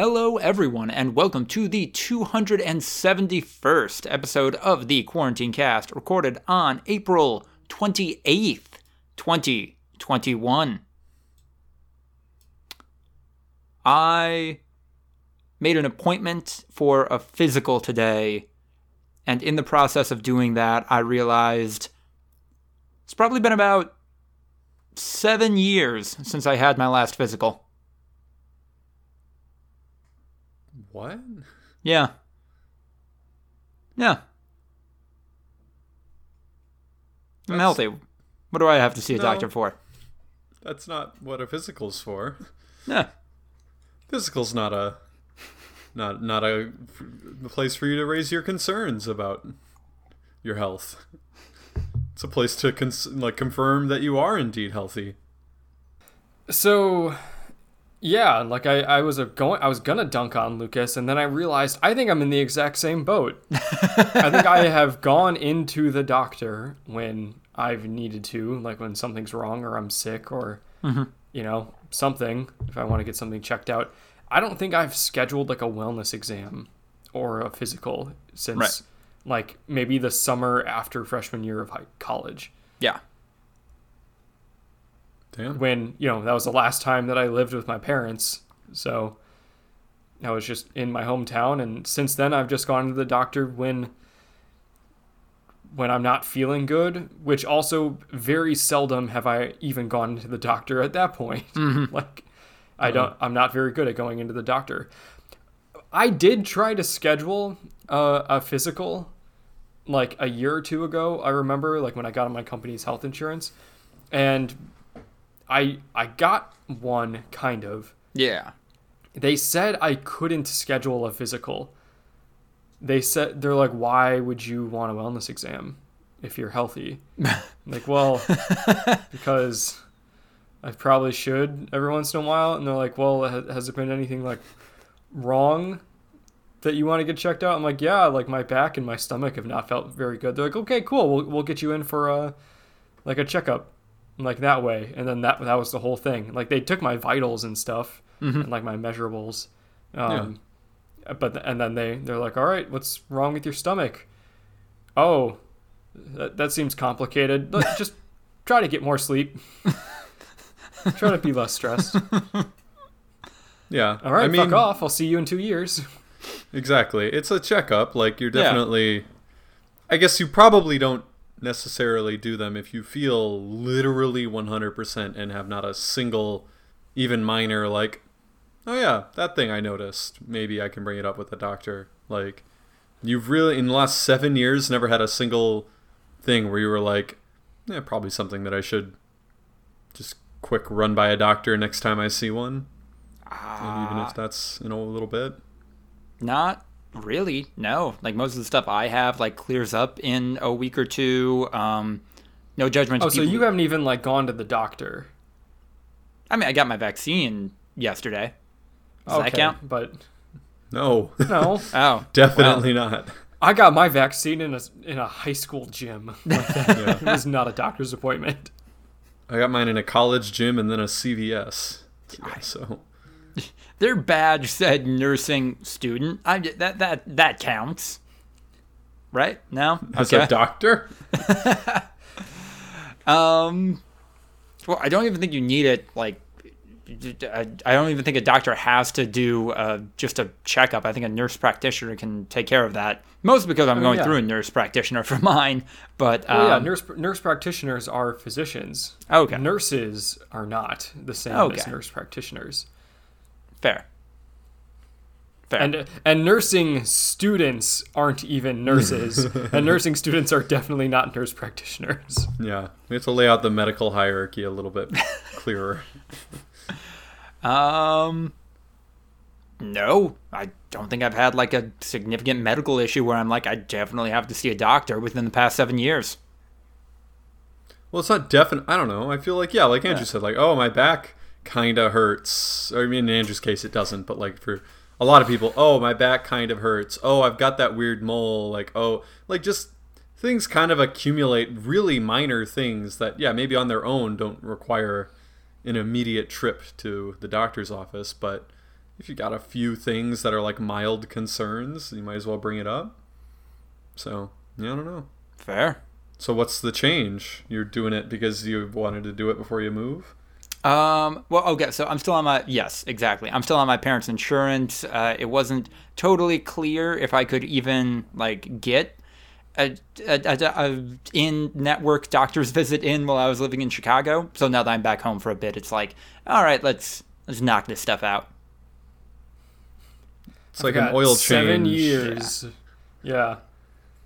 Hello, everyone, and welcome to the 271st episode of the Quarantine Cast, recorded on April 28th, 2021. I made an appointment for a physical today, and in the process of doing that, I realized it's probably been about seven years since I had my last physical. What? Yeah. Yeah. I'm healthy. What do I have to see a No. doctor for? That's not what a physical's for. Yeah. Physical's not a not not a, a place for you to raise your concerns about your health. It's a place to cons- like confirm that you are indeed healthy. So, yeah, like I, I was a going, I was gonna dunk on Lucas, and then I realized I think I'm in the exact same boat. I think I have gone into the doctor when I've needed to, like when something's wrong or I'm sick or mm-hmm. you know something. If I want to get something checked out, I don't think I've scheduled like a wellness exam or a physical since Right. like maybe the summer after freshman year of high college Yeah. Damn. when you know that was the last time that I lived with my parents. So I was just in my hometown, and since then I've just gone to the doctor when when I'm not feeling good. Which also very seldom have I even gone to the doctor at that point. like I don't, I'm not very good at going into the doctor. I did try to schedule uh, a physical like a year or two ago. I remember like when I got on my company's health insurance, and I I got one kind of. Yeah. They said I couldn't schedule a physical. They said they're like, why would you want a wellness exam if you're healthy? Like, well, because I probably should every once in a while. And they're like, well, has there been anything like wrong that you want to get checked out? I'm like, yeah, like my back and my stomach have not felt very good. They're like, okay, cool, we'll we'll get you in for a like a checkup, like that way. And then that that was the whole thing. Like they took my vitals and stuff and like my measurables. Um, But and then they they're like, all right, what's wrong with your stomach? Oh, that, that seems complicated. Just try to get more sleep. try to be less stressed. Yeah. All right, I mean, fuck off. I'll see you in two years. Exactly. It's a checkup. Like you're Yeah. definitely. I guess you probably don't necessarily do them if you feel literally 100% and have not a single, even minor like, oh yeah, that thing I noticed. Maybe I can bring it up with the doctor. Like, you've really in the last seven years never had a single thing where you were like, yeah, probably something that I should just quick run by a doctor next time I see one. and even if ah. that's in a little bit. Not really. No. Like most of the stuff I have like clears up in a week or two. Um no judgment Oh, so people- you haven't even like gone to the doctor. I mean, I got my vaccine yesterday. Does that Okay, count? But No. no, Oh. Definitely not. I got my vaccine in a in a high school gym. Like. Yeah. It was not a doctor's appointment. I got mine in a college gym and then a CVS. Yeah, so Their badge said nursing student. I that that that counts. Right? No? as a doctor, Um, well, I don't even think you need it. Like, I don't even think a doctor has to do uh, just a checkup. I think a nurse practitioner can take care of that. Mostly because I'm going yeah. through a nurse practitioner for mine. But um, Oh yeah, nurse nurse practitioners are physicians. Okay. Nurses are not the same as nurse practitioners. Fair, fair. And and nursing students aren't even nurses. and nursing students are definitely not nurse practitioners. yeah, we have to lay out the medical hierarchy a little bit clearer. Um, no, I don't think I've had like a significant medical issue where I'm like, I definitely have to see a doctor within the past seven years. Well, it's not definite. I don't know. I feel like yeah, like Andrew said, like oh my back kind of hurts. I mean, in Andrew's case, it doesn't, but like for a lot of people, oh my back kind of hurts. Oh, I've got that weird mole. Like oh, like just things kind of accumulate. Really minor things that yeah, maybe on their own don't require an immediate trip to the doctor's office, but if you got a few things that are like mild concerns, you might as well bring it up. So yeah, I don't know. Fair. So what's the change? You're doing it because you wanted to do it before you move. Um, well, okay, so I'm still on my, yes, exactly. I'm still on my parents' insurance. Uh, it wasn't totally clear if I could even, like, get a, a, a, a in-network doctor's visit in while I was living in Chicago. So now that I'm back home for a bit, it's like, all right, let's, let's knock this stuff out. It's like an Got oil Seven change years. Yeah.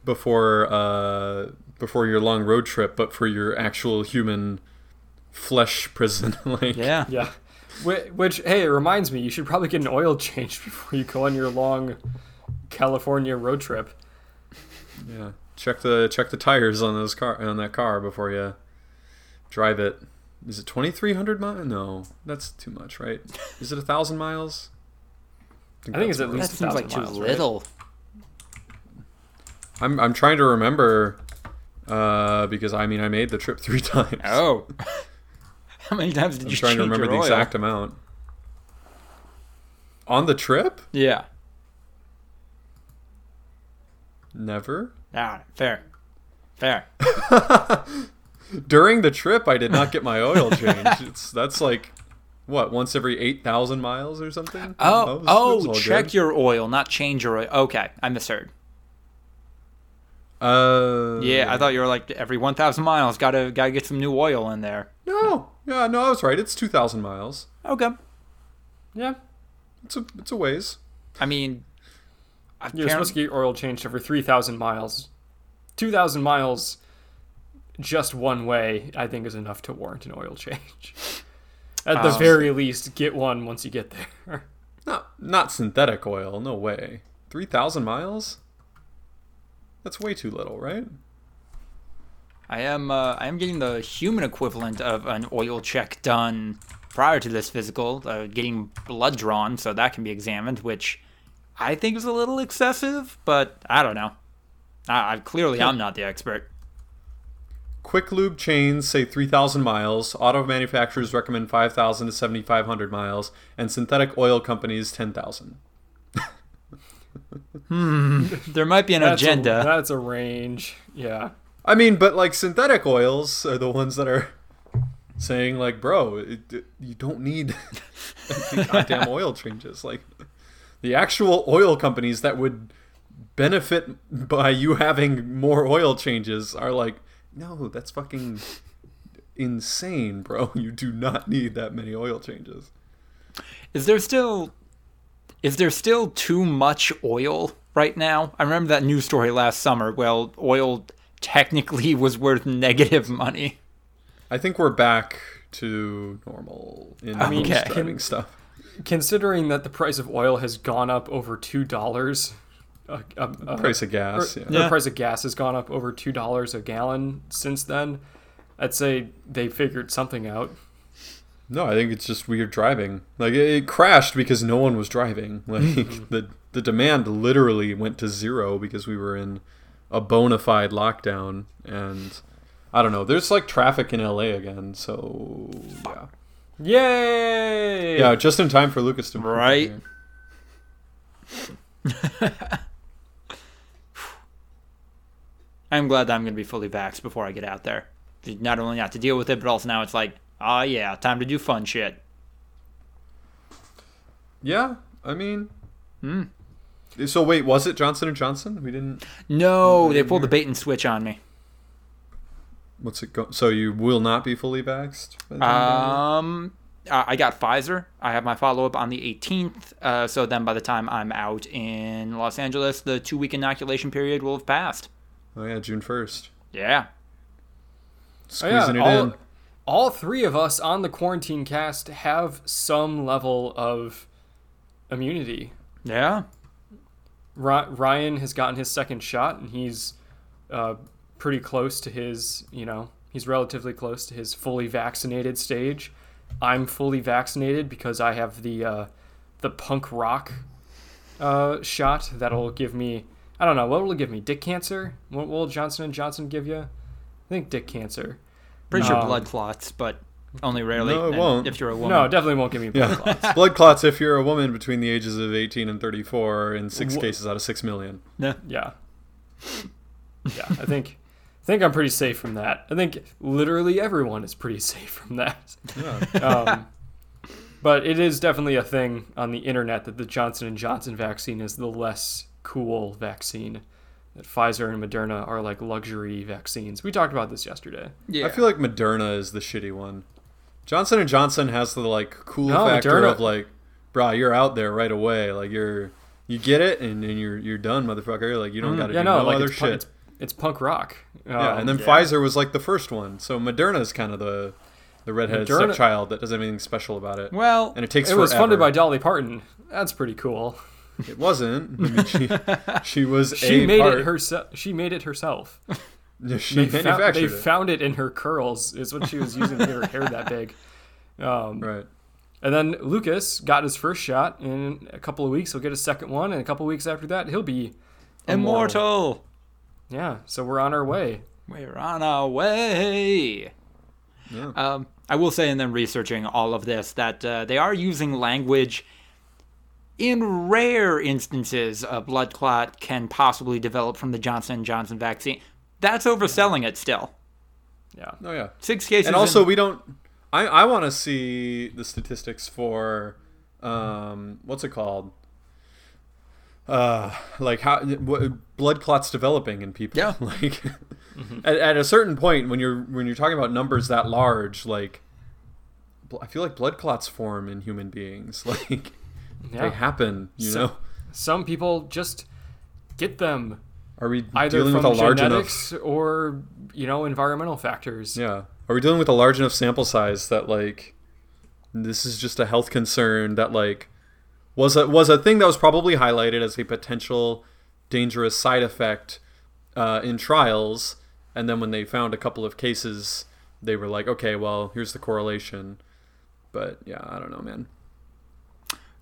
before uh before your long road trip, but for your actual human flesh prison. like Yeah. Yeah. Which, which, hey, it reminds me, you should probably get an oil change before you go on your long California road trip. yeah. Check the check the tires on those car on that car before you drive it. Is it twenty three hundred miles? No, that's too much, right? Is it a thousand miles? I think that's it's at more. That least seems like 1,000 too miles, right? little. I'm I'm trying to remember uh, because I mean I made the trip three times. Oh. How many times did I'm you trying to remember the oil? exact amount. On the trip? Yeah. Never. Ah, fair. Fair. During the trip, I did not get my oil changed. it's that's like what once every eight thousand miles or something. Oh, That was- that was oh, check good. your oil, not change your oil. Okay, I misheard. Uh, Yeah, I thought you were like every 1,000 miles, gotta gotta get some new oil in there. no. Yeah, no, I was right. It's two thousand miles. Okay. Yeah. It's a it's a ways. I mean, You're apparent- supposed to get oil changed every 3,000 miles. 2,000 miles just one way, I think, is enough to warrant an oil change. At the Um, very least, get one once you get there. Not not synthetic oil. No way. Three thousand miles. That's way too little, right? I am uh, I am getting the human equivalent of an oil check done prior to this physical, uh, getting blood drawn so that can be examined, which I think is a little excessive, but I don't know. I, I clearly I'm not the expert. Quick lube chains say 3,000 miles. Auto manufacturers recommend 5,000 to 7,500 miles, and synthetic oil companies 10,000. hmm, There might be an That's a- agenda. that's a range. Yeah. I mean, but like synthetic oils are the ones that are saying like, bro, it, it- you don't need goddamn oil changes. Like the actual oil companies that would benefit by you having more oil changes are like, no, that's fucking insane, bro. You do not need that many oil changes. Is there still is there still too much oil right now? I remember that news story last summer. Well, oil technically was worth negative money. I think we're back to normal in I mean, mean, driving stuff. Considering that the price of oil has gone up over $2, a, a, a, Price of gas, or yeah. The price of gas has gone up over two dollars a gallon since then. I'd say they figured something out. No, I think it's just weird driving. Like it, it crashed because no one was driving. Like mm-hmm. the the demand literally went to zero because we were in a bona fide lockdown and I don't know. There's like traffic in LA again, so yeah. Yay! Yeah, just in time for Lucas to move Right. I'm glad that I'm going to be fully vaxxed before I get out there. Not only not to deal with it, but also now it's like, oh yeah, time to do fun shit. Yeah, I mean, Hmm. So wait, was it Johnson and Johnson? We didn't. No, they pulled the bait and switch on me. What's it go? So you will not be fully vaxxed? by the time you're done? Um, I I got Pfizer. I have my follow up on the 18th. Uh, so then by the time I'm out in Los Angeles, the two week inoculation period will have passed. oh yeah, June first. Yeah. Oh, yeah, Squeezing it all, in. all three of us on the quarantine cast have some level of immunity. Yeah. Ry- Ryan has gotten his second shot, and he's uh, pretty close to his, you know, he's relatively close to his fully vaccinated stage. I'm fully vaccinated because I have the uh, the punk rock uh, shot that'll give me. I don't know what will it give me. Dick cancer? What will Johnson and Johnson give you? I think dick cancer. Pretty sure Um, blood clots, but Only rarely. No, it won't. If you're a woman. No, it definitely won't give me blood Yeah. clots. Blood clots if you're a woman between the ages of 18 and 34 in six Wha- cases out of 6 million. No. Yeah. Yeah, I think I think I'm pretty safe from that. I think literally everyone is pretty safe from that. Yeah. Um, but it is definitely a thing on the internet that the Johnson and Johnson vaccine is the less cool vaccine. That Pfizer and Moderna are like luxury vaccines. We talked about this yesterday. Yeah. I feel like Moderna is the shitty one. Johnson and Johnson has the like cool No, factor Moderna- of like, brah, you're out there right away. Like you're you get it and then you're you're done, motherfucker. Like you don't got to Mm, Yeah, do no, no like other it's, pu- shit. it's it's punk rock. yeah, Um, and then yeah. Pfizer was like the first one. So Moderna is kind of the the redheaded Moderna- stepchild that doesn't have anything special about it. well, and it takes it was funded by. Dolly Parton. That's pretty cool. It wasn't. I mean, she, she was She a made part. it herself. She made it herself. She They, found, they it. found it in her curls. Is what she was using to get her hair that big. Um, right. And then Lucas got his first shot. In a couple of weeks, he'll get his second one, and a couple of weeks after that, he'll be immortal. Yeah, so we're on our way. We're on our way. Yeah. Um, I will say, in them researching all of this, that uh, they are using language. In rare instances, a blood clot can possibly develop from the Johnson Johnson vaccine. That's overselling it still. Yeah. oh yeah. Six cases. and also in- we don't i i want to see the statistics for um what's it called uh like how what, blood clots developing in people Yeah. like at, at a certain point when you're when you're talking about numbers that large like i feel like blood clots form in human beings like Yeah. they happen you So- know Some people just get them are we either dealing with a large enough or, you know, environmental factors. Yeah. Are we dealing with a large enough sample size that like this is just a health concern that like was a was a thing that was probably highlighted as a potential dangerous side effect uh, in trials, and then when they found a couple of cases, they were like, okay, well, here's the correlation. But yeah, I don't know, man.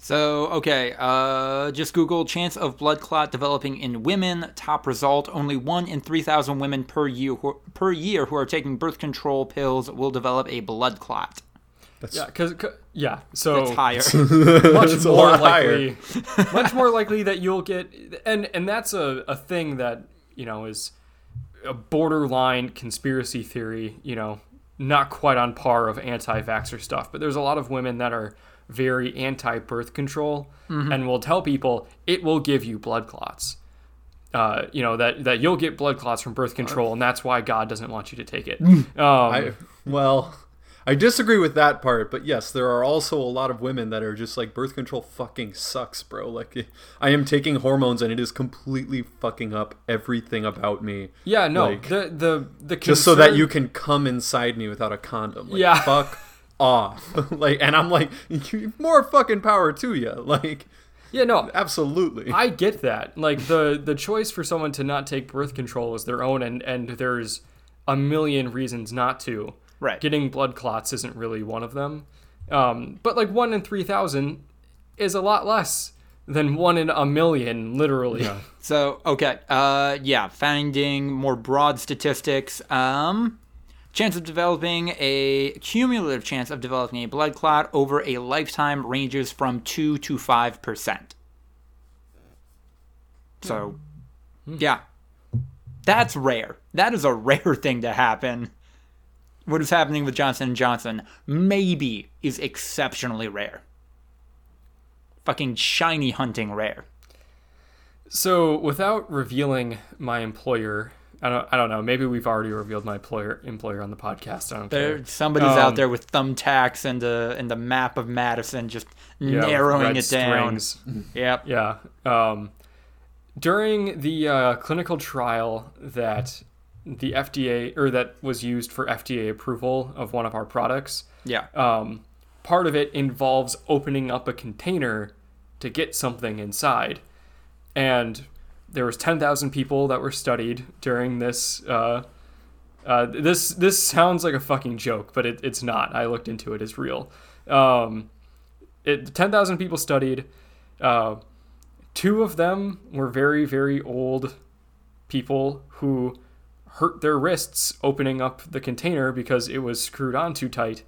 So, okay, uh, just Google chance of blood clot developing in women. Top result: only one in three thousand women per year who, per year who are taking birth control pills will develop a blood clot. That's Yeah, because yeah, so That's higher. much It's a more lot higher. likely, much more likely that you'll get, and and that's a, a thing that you know is a borderline conspiracy theory. You know, not quite on par of anti-vaxxer stuff, but there's a lot of women that are very anti-birth control and will tell people it will give you blood clots. Uh, you know that that you'll get blood clots from birth control, and that's why God doesn't want you to take it. Um, I well, I disagree with that part, but yes, there are also a lot of women that are just like birth control fucking sucks, bro. Like I am taking hormones and it is completely fucking up everything about me. yeah, no, like, the the the Just so that you can come inside me without a condom. Like, Yeah. fuck off. like and I'm like more fucking power to you. Like yeah no absolutely. I get that. Like the the choice for someone to not take birth control is their own, and and there's a million reasons not to. Right. Getting blood clots isn't really one of them. Um, but like one in three thousand is a lot less than one in a million, literally. Yeah. So, okay, uh, yeah, finding more broad statistics. Um, chance of developing a cumulative chance of developing a blood clot over a lifetime ranges from two to five percent. So, yeah, that's rare. That is a rare thing to happen. What is happening with Johnson and Johnson maybe is exceptionally rare. Fucking shiny hunting rare. So without revealing my employer, I don't I don't know. Maybe we've already revealed my employer employer on the podcast. I don't There, care. somebody's Um, out there with thumbtacks and a and the map of Madison, just Yeah, narrowing it down. strings. Yep. Yeah. Um, during the uh, clinical trial that the FDA or that was used for FDA approval of one of our products, Yeah. um, part of it involves opening up a container to get something inside, and there was ten thousand people that were studied during this. Uh, uh, this this sounds like a fucking joke, but it, it's not. I looked into it; it's real. Um, it ten thousand people studied. Uh, two of them were very very old people who hurt their wrists opening up the container because it was screwed on too tight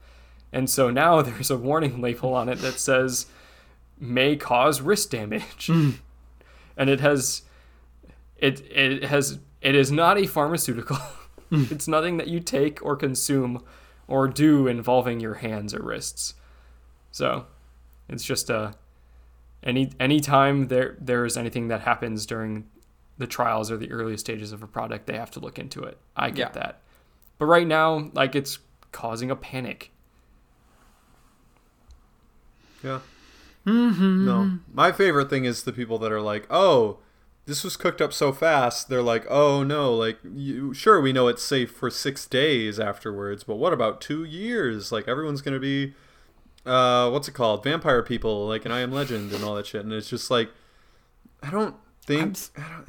And so now there's a warning label on it that says may cause wrist damage. Hmm. And it has it it has it is not a pharmaceutical. Hmm. it's nothing that you take or consume or do involving your hands or wrists. So, it's just a any anytime there there is anything that happens during the trials or the early stages of a product, they have to look into it. I get Yeah. that. But right now, like it's causing a panic. Yeah. Mm-hmm. No. My favorite thing is the people that are like, oh, this was cooked up so fast. They're like, oh no, like, you, sure, we know it's safe for six days afterwards, but what about two years? Like, everyone's going to be, uh, what's it called? Vampire people, like in I Am Legend and all that shit. And it's just like, I don't think, I'm s- I don't,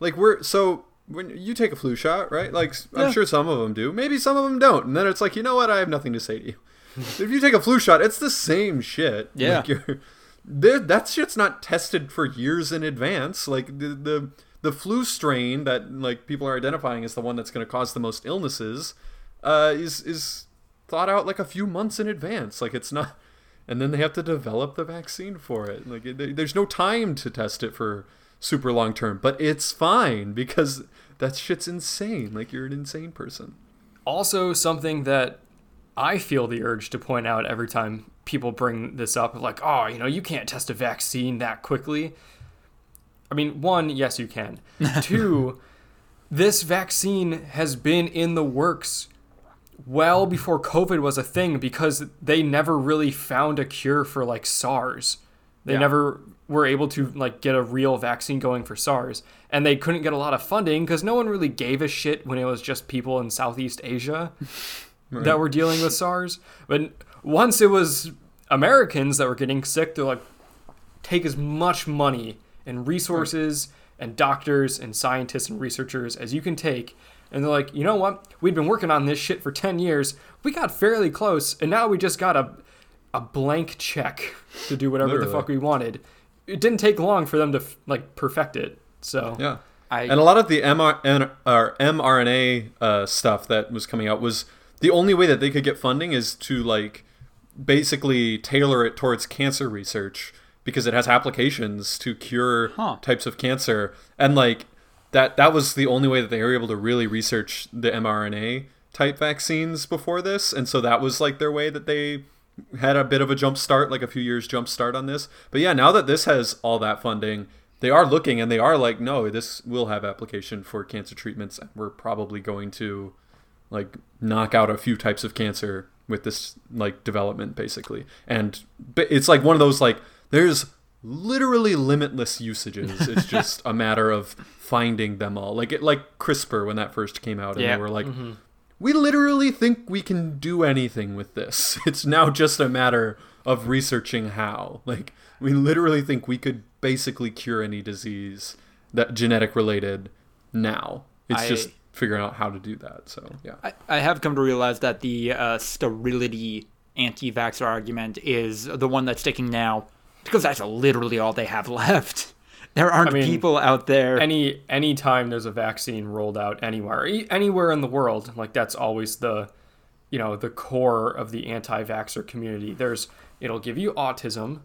like, we're, so. When you take a flu shot, right? Like I'm Yeah. sure some of them do. Maybe some of them don't. And then it's like, you know what? I have nothing to say to you. if you take a flu shot, it's the same shit. Yeah. Like you're, that shit's not tested for years in advance. Like the the the flu strain that like people are identifying as the one that's going to cause the most illnesses, uh, is is thought out like a few months in advance. Like it's not, and then they have to develop the vaccine for it. Like it, there's no time to test it for super long term, but it's fine because that shit's insane. Like you're an insane person. Also, something that I feel the urge to point out every time people bring this up, like, oh, you know, you can't test a vaccine that quickly. I mean, one, yes, you can. Two, this vaccine has been in the works well before COVID was a thing because they never really found a cure for like SARS. They Yeah. never were able to like get a real vaccine going for SARS, and they couldn't get a lot of funding because no one really gave a shit when it was just people in Southeast Asia that were dealing with SARS. But once it was Americans that were getting sick, they're like, take as much money and resources and doctors and scientists and researchers as you can take. And they're like, you know what? We've been working on this shit for 10 years. We got fairly close, and now we just got a, a blank check to do whatever the fuck we wanted. It didn't take long for them to like perfect it. So Yeah. I And a lot of the MR, or mRNA uh, stuff that was coming out was the only way that they could get funding is to like basically tailor it towards cancer research because it has applications to cure Huh. types of cancer and like that that was the only way that they were able to really research the mRNA type vaccines before this and so that was like their way that they had a bit of a jump start like a few years jump start on this. But yeah now that this has all that funding they are looking and they are like no this will have application for cancer treatments. We're probably going to like knock out a few types of cancer with this like development basically. And but it's like one of those like there's literally limitless usages. It's just a matter of finding them all. Like it like crispr when that first came out and they were like mm-hmm. We literally think we can do anything with this. It's now just a matter of researching how. Like we literally think we could basically cure any disease that genetic related now. It's I- just figuring out how to do that so yeah. I, I have come to realize that the uh, sterility anti-vaxxer argument is the one that's sticking now because that's literally all they have left. There aren't I mean, people out there. any any time there's a vaccine rolled out anywhere anywhere in the world like that's always the you know the core of the anti-vaxxer community there's it'll give you autism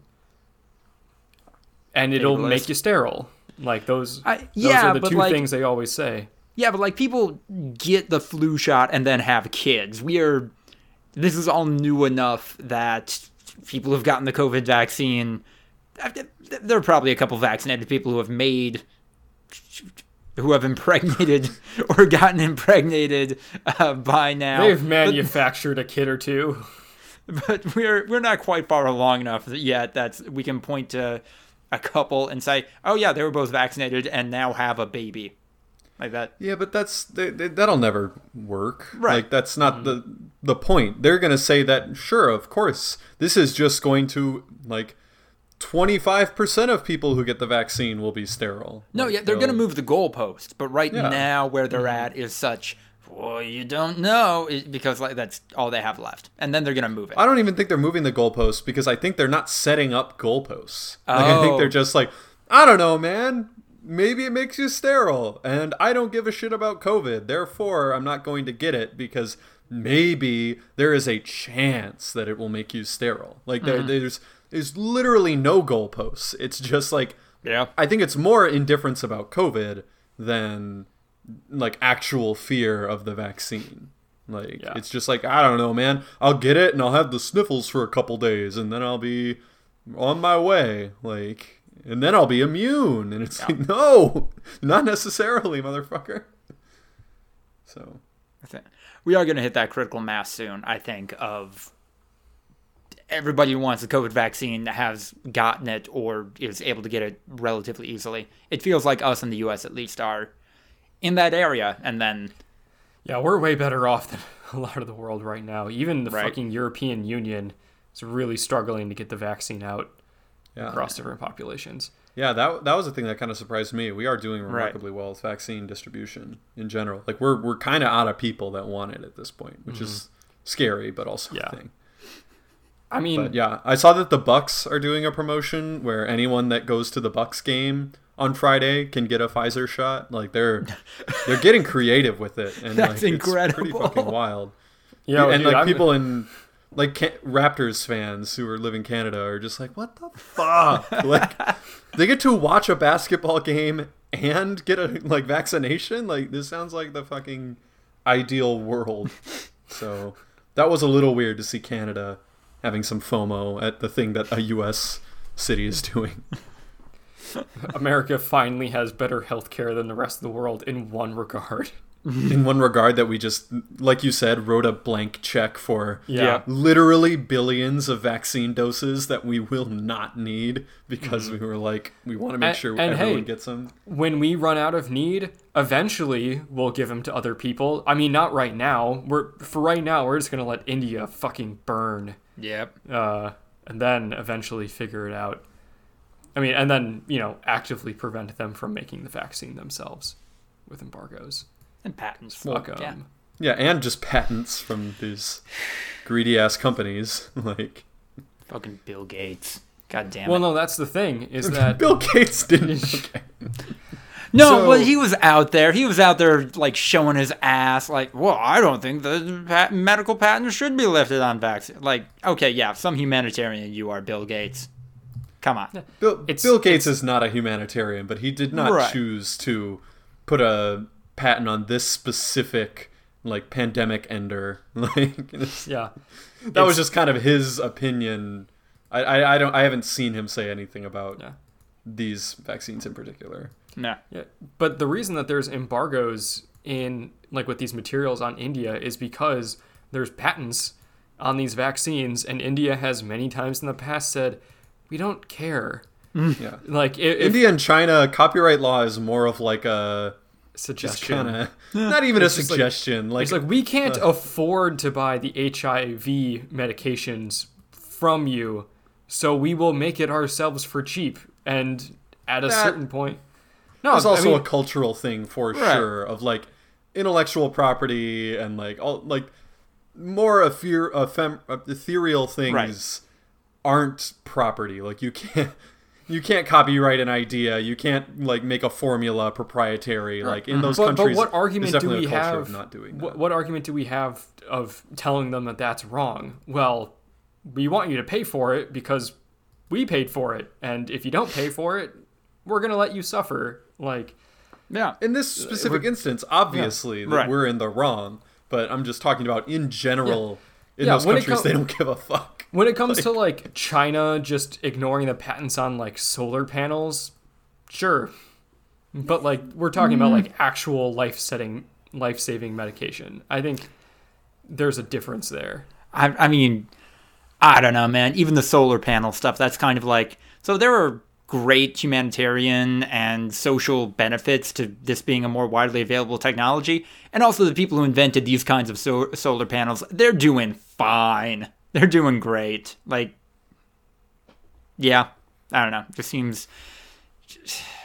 and it'll Ableist. make you sterile like those I- those yeah, are the but two like- things they always say yeah, but like people get the flu shot and then have kids. We are. This is all new enough that people who've gotten the COVID vaccine. There are probably a couple vaccinated people who have made. Who have impregnated or gotten impregnated uh, by now. they've But- manufactured a kid or two but we're we're not quite far along enough yet that we can point to a couple and say, "Oh yeah, they were both vaccinated and now have a baby." Like that. Yeah, but that's they, they, that'll never work. Right. Like that's not the the point. They're going to say that sure, of course, this is just going to like 25% of people who get the vaccine will be sterile. No, Like, yeah, they're going to move the goalpost, but right Yeah. now where they're mm-hmm. at is such well, you don't know because like that's all they have left. And then they're going to move it. I don't even think they're moving the goalposts because I think they're not setting up goalposts. Like I think Oh. they're just like, I don't know, man. Maybe it makes you sterile, and I don't give a shit about COVID. Therefore, I'm not going to get it because maybe there is a chance that it will make you sterile. Like Mm-hmm. there, there's there's literally no goalposts. It's just like Yeah. I think it's more indifference about COVID than like actual fear of the vaccine. Like Yeah. it's just like I don't know, man. I'll get it and I'll have the sniffles for a couple days and then I'll be on my way. Like and then I'll be immune. And it's like no, not necessarily, motherfucker. So I think we are going to hit that critical mass soon. I think of everybody who wants the COVID vaccine has gotten it or is able to get it relatively easily. It feels like us in the U.S. at least are in that area, and then Yeah, we're way better off than a lot of the world right now. Even the Right. fucking European Union is really struggling to get the vaccine out yeah. across different populations. Yeah, that that was the thing that kind of surprised me. We are doing remarkably well with vaccine distribution in general. Like we're we're kind of out of people that want it at this point, which is mm-hmm. scary, but also Yeah. a thing. I mean, But yeah, I saw that the Bucks are doing a promotion where anyone that goes to the Bucks game on Friday can get a Pfizer shot. Like they're they're getting creative with it, and That's like, It's pretty fucking wild. you know, and dude, like I'm- people in like Ca- Raptors fans who are living in Canada are just like, what the fuck? like they get to watch a basketball game and get a like vaccination. Like this sounds like the fucking ideal world. So that was a little weird to see Canada having some FOMO at the thing that a U.S. city is doing. America finally has better healthcare than the rest of the world in one regard. In one regard that we just like you said wrote a blank check for Yeah. literally billions of vaccine doses that we will not need because we were like we want to make And- sure and everyone hey, gets them When we run out of need, eventually we'll give them to other people. I mean, not right now. We're for right now. We're just gonna let India fucking burn, yep, uh, and then eventually figure it out. I mean, and then you know actively prevent them from making the vaccine themselves with embargoes. And patents. Fuck 'em. yeah. yeah and just patents from these greedy ass companies like Fucking Bill Gates. God damn it. Well, no, that's the thing is that bill gates didn't okay. No, So- well, he was out there. He was out there, like, showing his ass, like, well, I don't think the pat- medical patent should be lifted on vaccine. Like, okay, yeah, some humanitarian you are, Bill Gates. Come on. bill, It's- bill gates is not a humanitarian but he did not Right. choose to put a patent on this specific like pandemic ender like it's- yeah, that was just kind of his opinion. I, I, I don't I haven't seen him say anything about Yeah. these vaccines in particular. No. Yeah, but the reason that there's embargoes in like with these materials on India is because there's patents on these vaccines, and India has many times in the past said, "We don't care." Yeah. Like if, if India and China copyright law is more of like a just suggestion, kind of not even a It's just like- suggestion. like, it's like we can't uh, afford to buy the HIV medications from you, so we will make it ourselves for cheap. And at a That- certain point, no, it's also I mean, a cultural thing for Right. sure of like intellectual property and like all like more ephem- ethereal things aren't property. Like you can't you can't copyright an idea. You can't like make a formula proprietary. Like in those but, but what argument do we have? of not doing what, that. what argument do we have of telling them that that's wrong? Well, we want you to pay for it because we paid for it, and if you don't pay for it, we're gonna let you suffer. Like, Yeah. in this specific instance, obviously that Right. we're in the wrong. But I'm just talking about in general. In Yeah, those when it countries, com- they don't give a fuck. when it comes to like China just ignoring the patents on like solar panels, sure, but like we're talking about like mm-hmm. actual life setting, life saving medication. I think there's a difference there. I, I mean, I don't know, man. Even the solar panel stuff, that's kind of like. So there are great humanitarian and social benefits to this being a more widely available technology. And also, the people who invented these kinds of so- solar panels, they're doing fine. They're doing great. Like, yeah, I don't know. It just seems.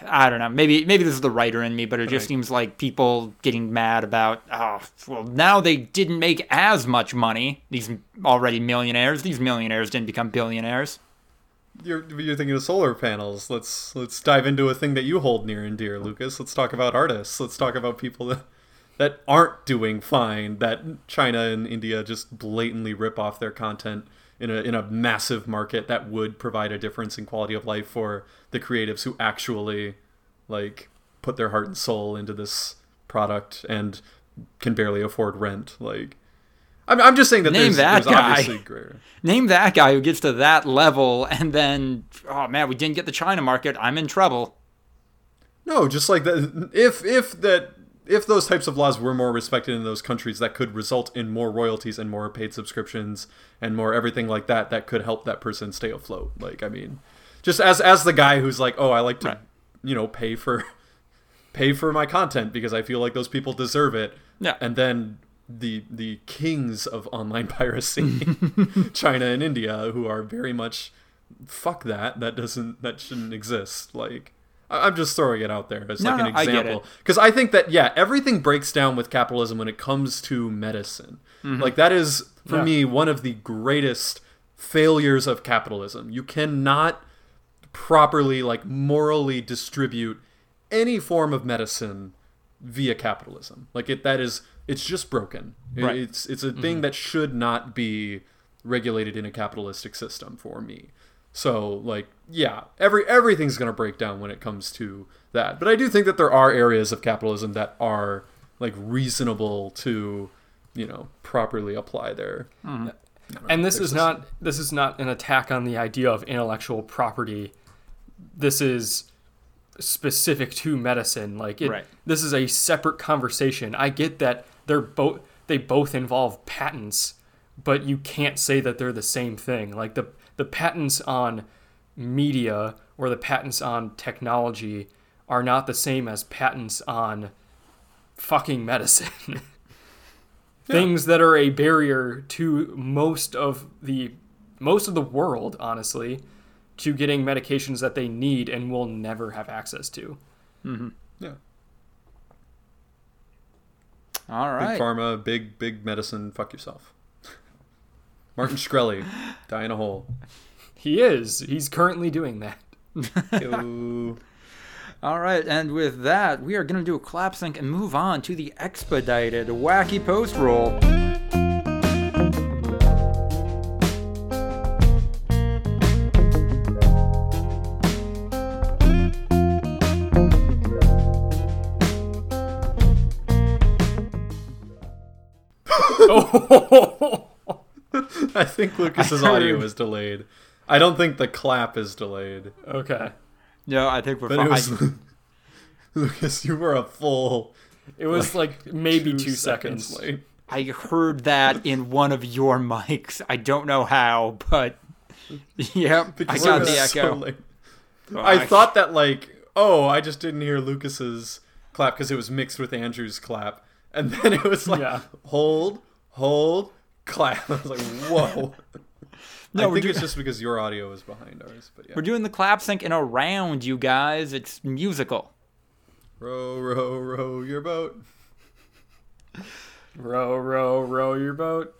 I don't know. Maybe maybe this is the writer in me, but it just seems like people getting mad about oh well now they didn't make as much money. These already millionaires. These millionaires didn't become billionaires. You're, you're thinking of solar panels. Let's let's dive into a thing that you hold near and dear, Lucas. Let's talk about artists. Let's talk about people that that aren't doing fine that China and India just blatantly rip off their content in a in a massive market that would provide a difference in quality of life for the creatives who actually like put their heart and soul into this product and can barely afford rent like I'm, I'm just saying that Name there's, that there's guy. greater Name that guy who gets to that level and then, oh man, we didn't get the China market. I'm in trouble. No, just like that. If if that if those types of laws were more respected in those countries, that could result in more royalties and more paid subscriptions and more everything like that. That could help that person stay afloat. Like, I mean, just as as the guy who's like, oh, I like to, Right. you know, pay for pay for my content because I feel like those people deserve it. Yeah. And then the the kings of online piracy, China and India, who are very much fuck that. That doesn't that shouldn't exist. Like I'm just throwing it out there as No, like an no, example because I think that yeah, everything breaks down with capitalism when it comes to medicine. Like that is for Yeah. me one of the greatest failures of capitalism. You cannot properly like morally distribute any form of medicine via capitalism. Like it that is it's just broken. Right. It's it's a thing that should not be regulated in a capitalistic system for me. So like yeah, every everything's going to break down when it comes to that. But I do think that there are areas of capitalism that are like reasonable to, you know, properly apply there. Hmm. and this is not this is not an attack on the idea of intellectual property. This is specific to medicine. Like it, Right. this is a separate conversation. I get that they're both they both involve patents but you can't say that they're the same thing. Like the the patents on media or the patents on technology are not the same as patents on fucking medicine things that are a barrier to most of the most of the world honestly to getting medications that they need and will never have access to Mm-hmm. Yeah. All right. Big pharma, big big medicine, fuck yourself. Martin Shkreli, die in a hole. he is he's currently doing that All right, and with that, we are going to do a clap sync and move on to the expedited wacky post roll. Oh. I think Lucas's I audio heard- is delayed. I don't think the clap is delayed. okay No, I think we're But fine. it was Lucas, you were a full it was like maybe two, two, seconds, late. I, I heard that in one of your mics. I don't know how, but yep, I Because got the was so echo. late. Oh, I thought that like, oh, I just didn't hear Lucas's clap because it was mixed with Andrew's clap, and then it was like, Yeah. hold, hold, clap. I was like, whoa. No, I think it's just because your audio is behind ours, but yeah. We're doing the clap sync in a round, you guys. It's musical. Row, row, row your boat. row row row your boat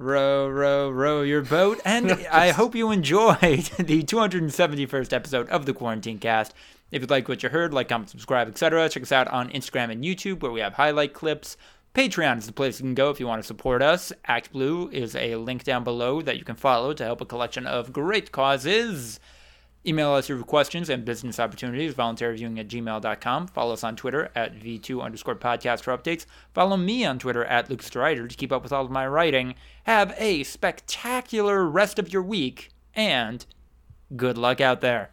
Row, row, row your boat. And I hope you enjoyed the 271st episode of the Quarantine Cast. If you like what you heard, like, comment, subscribe, etc., check us out on Instagram and YouTube where we have highlight clips. Patreon is the place you can go if you want to support us. ActBlue is a link down below that you can follow to help a collection of great causes. Email us your questions and business opportunities, voluntaryviewing at gmail.com. Follow us on Twitter at V2 underscore podcast for updates. Follow me on Twitter at Luke Strider to keep up with all of my writing. Have a spectacular rest of your week, and good luck out there.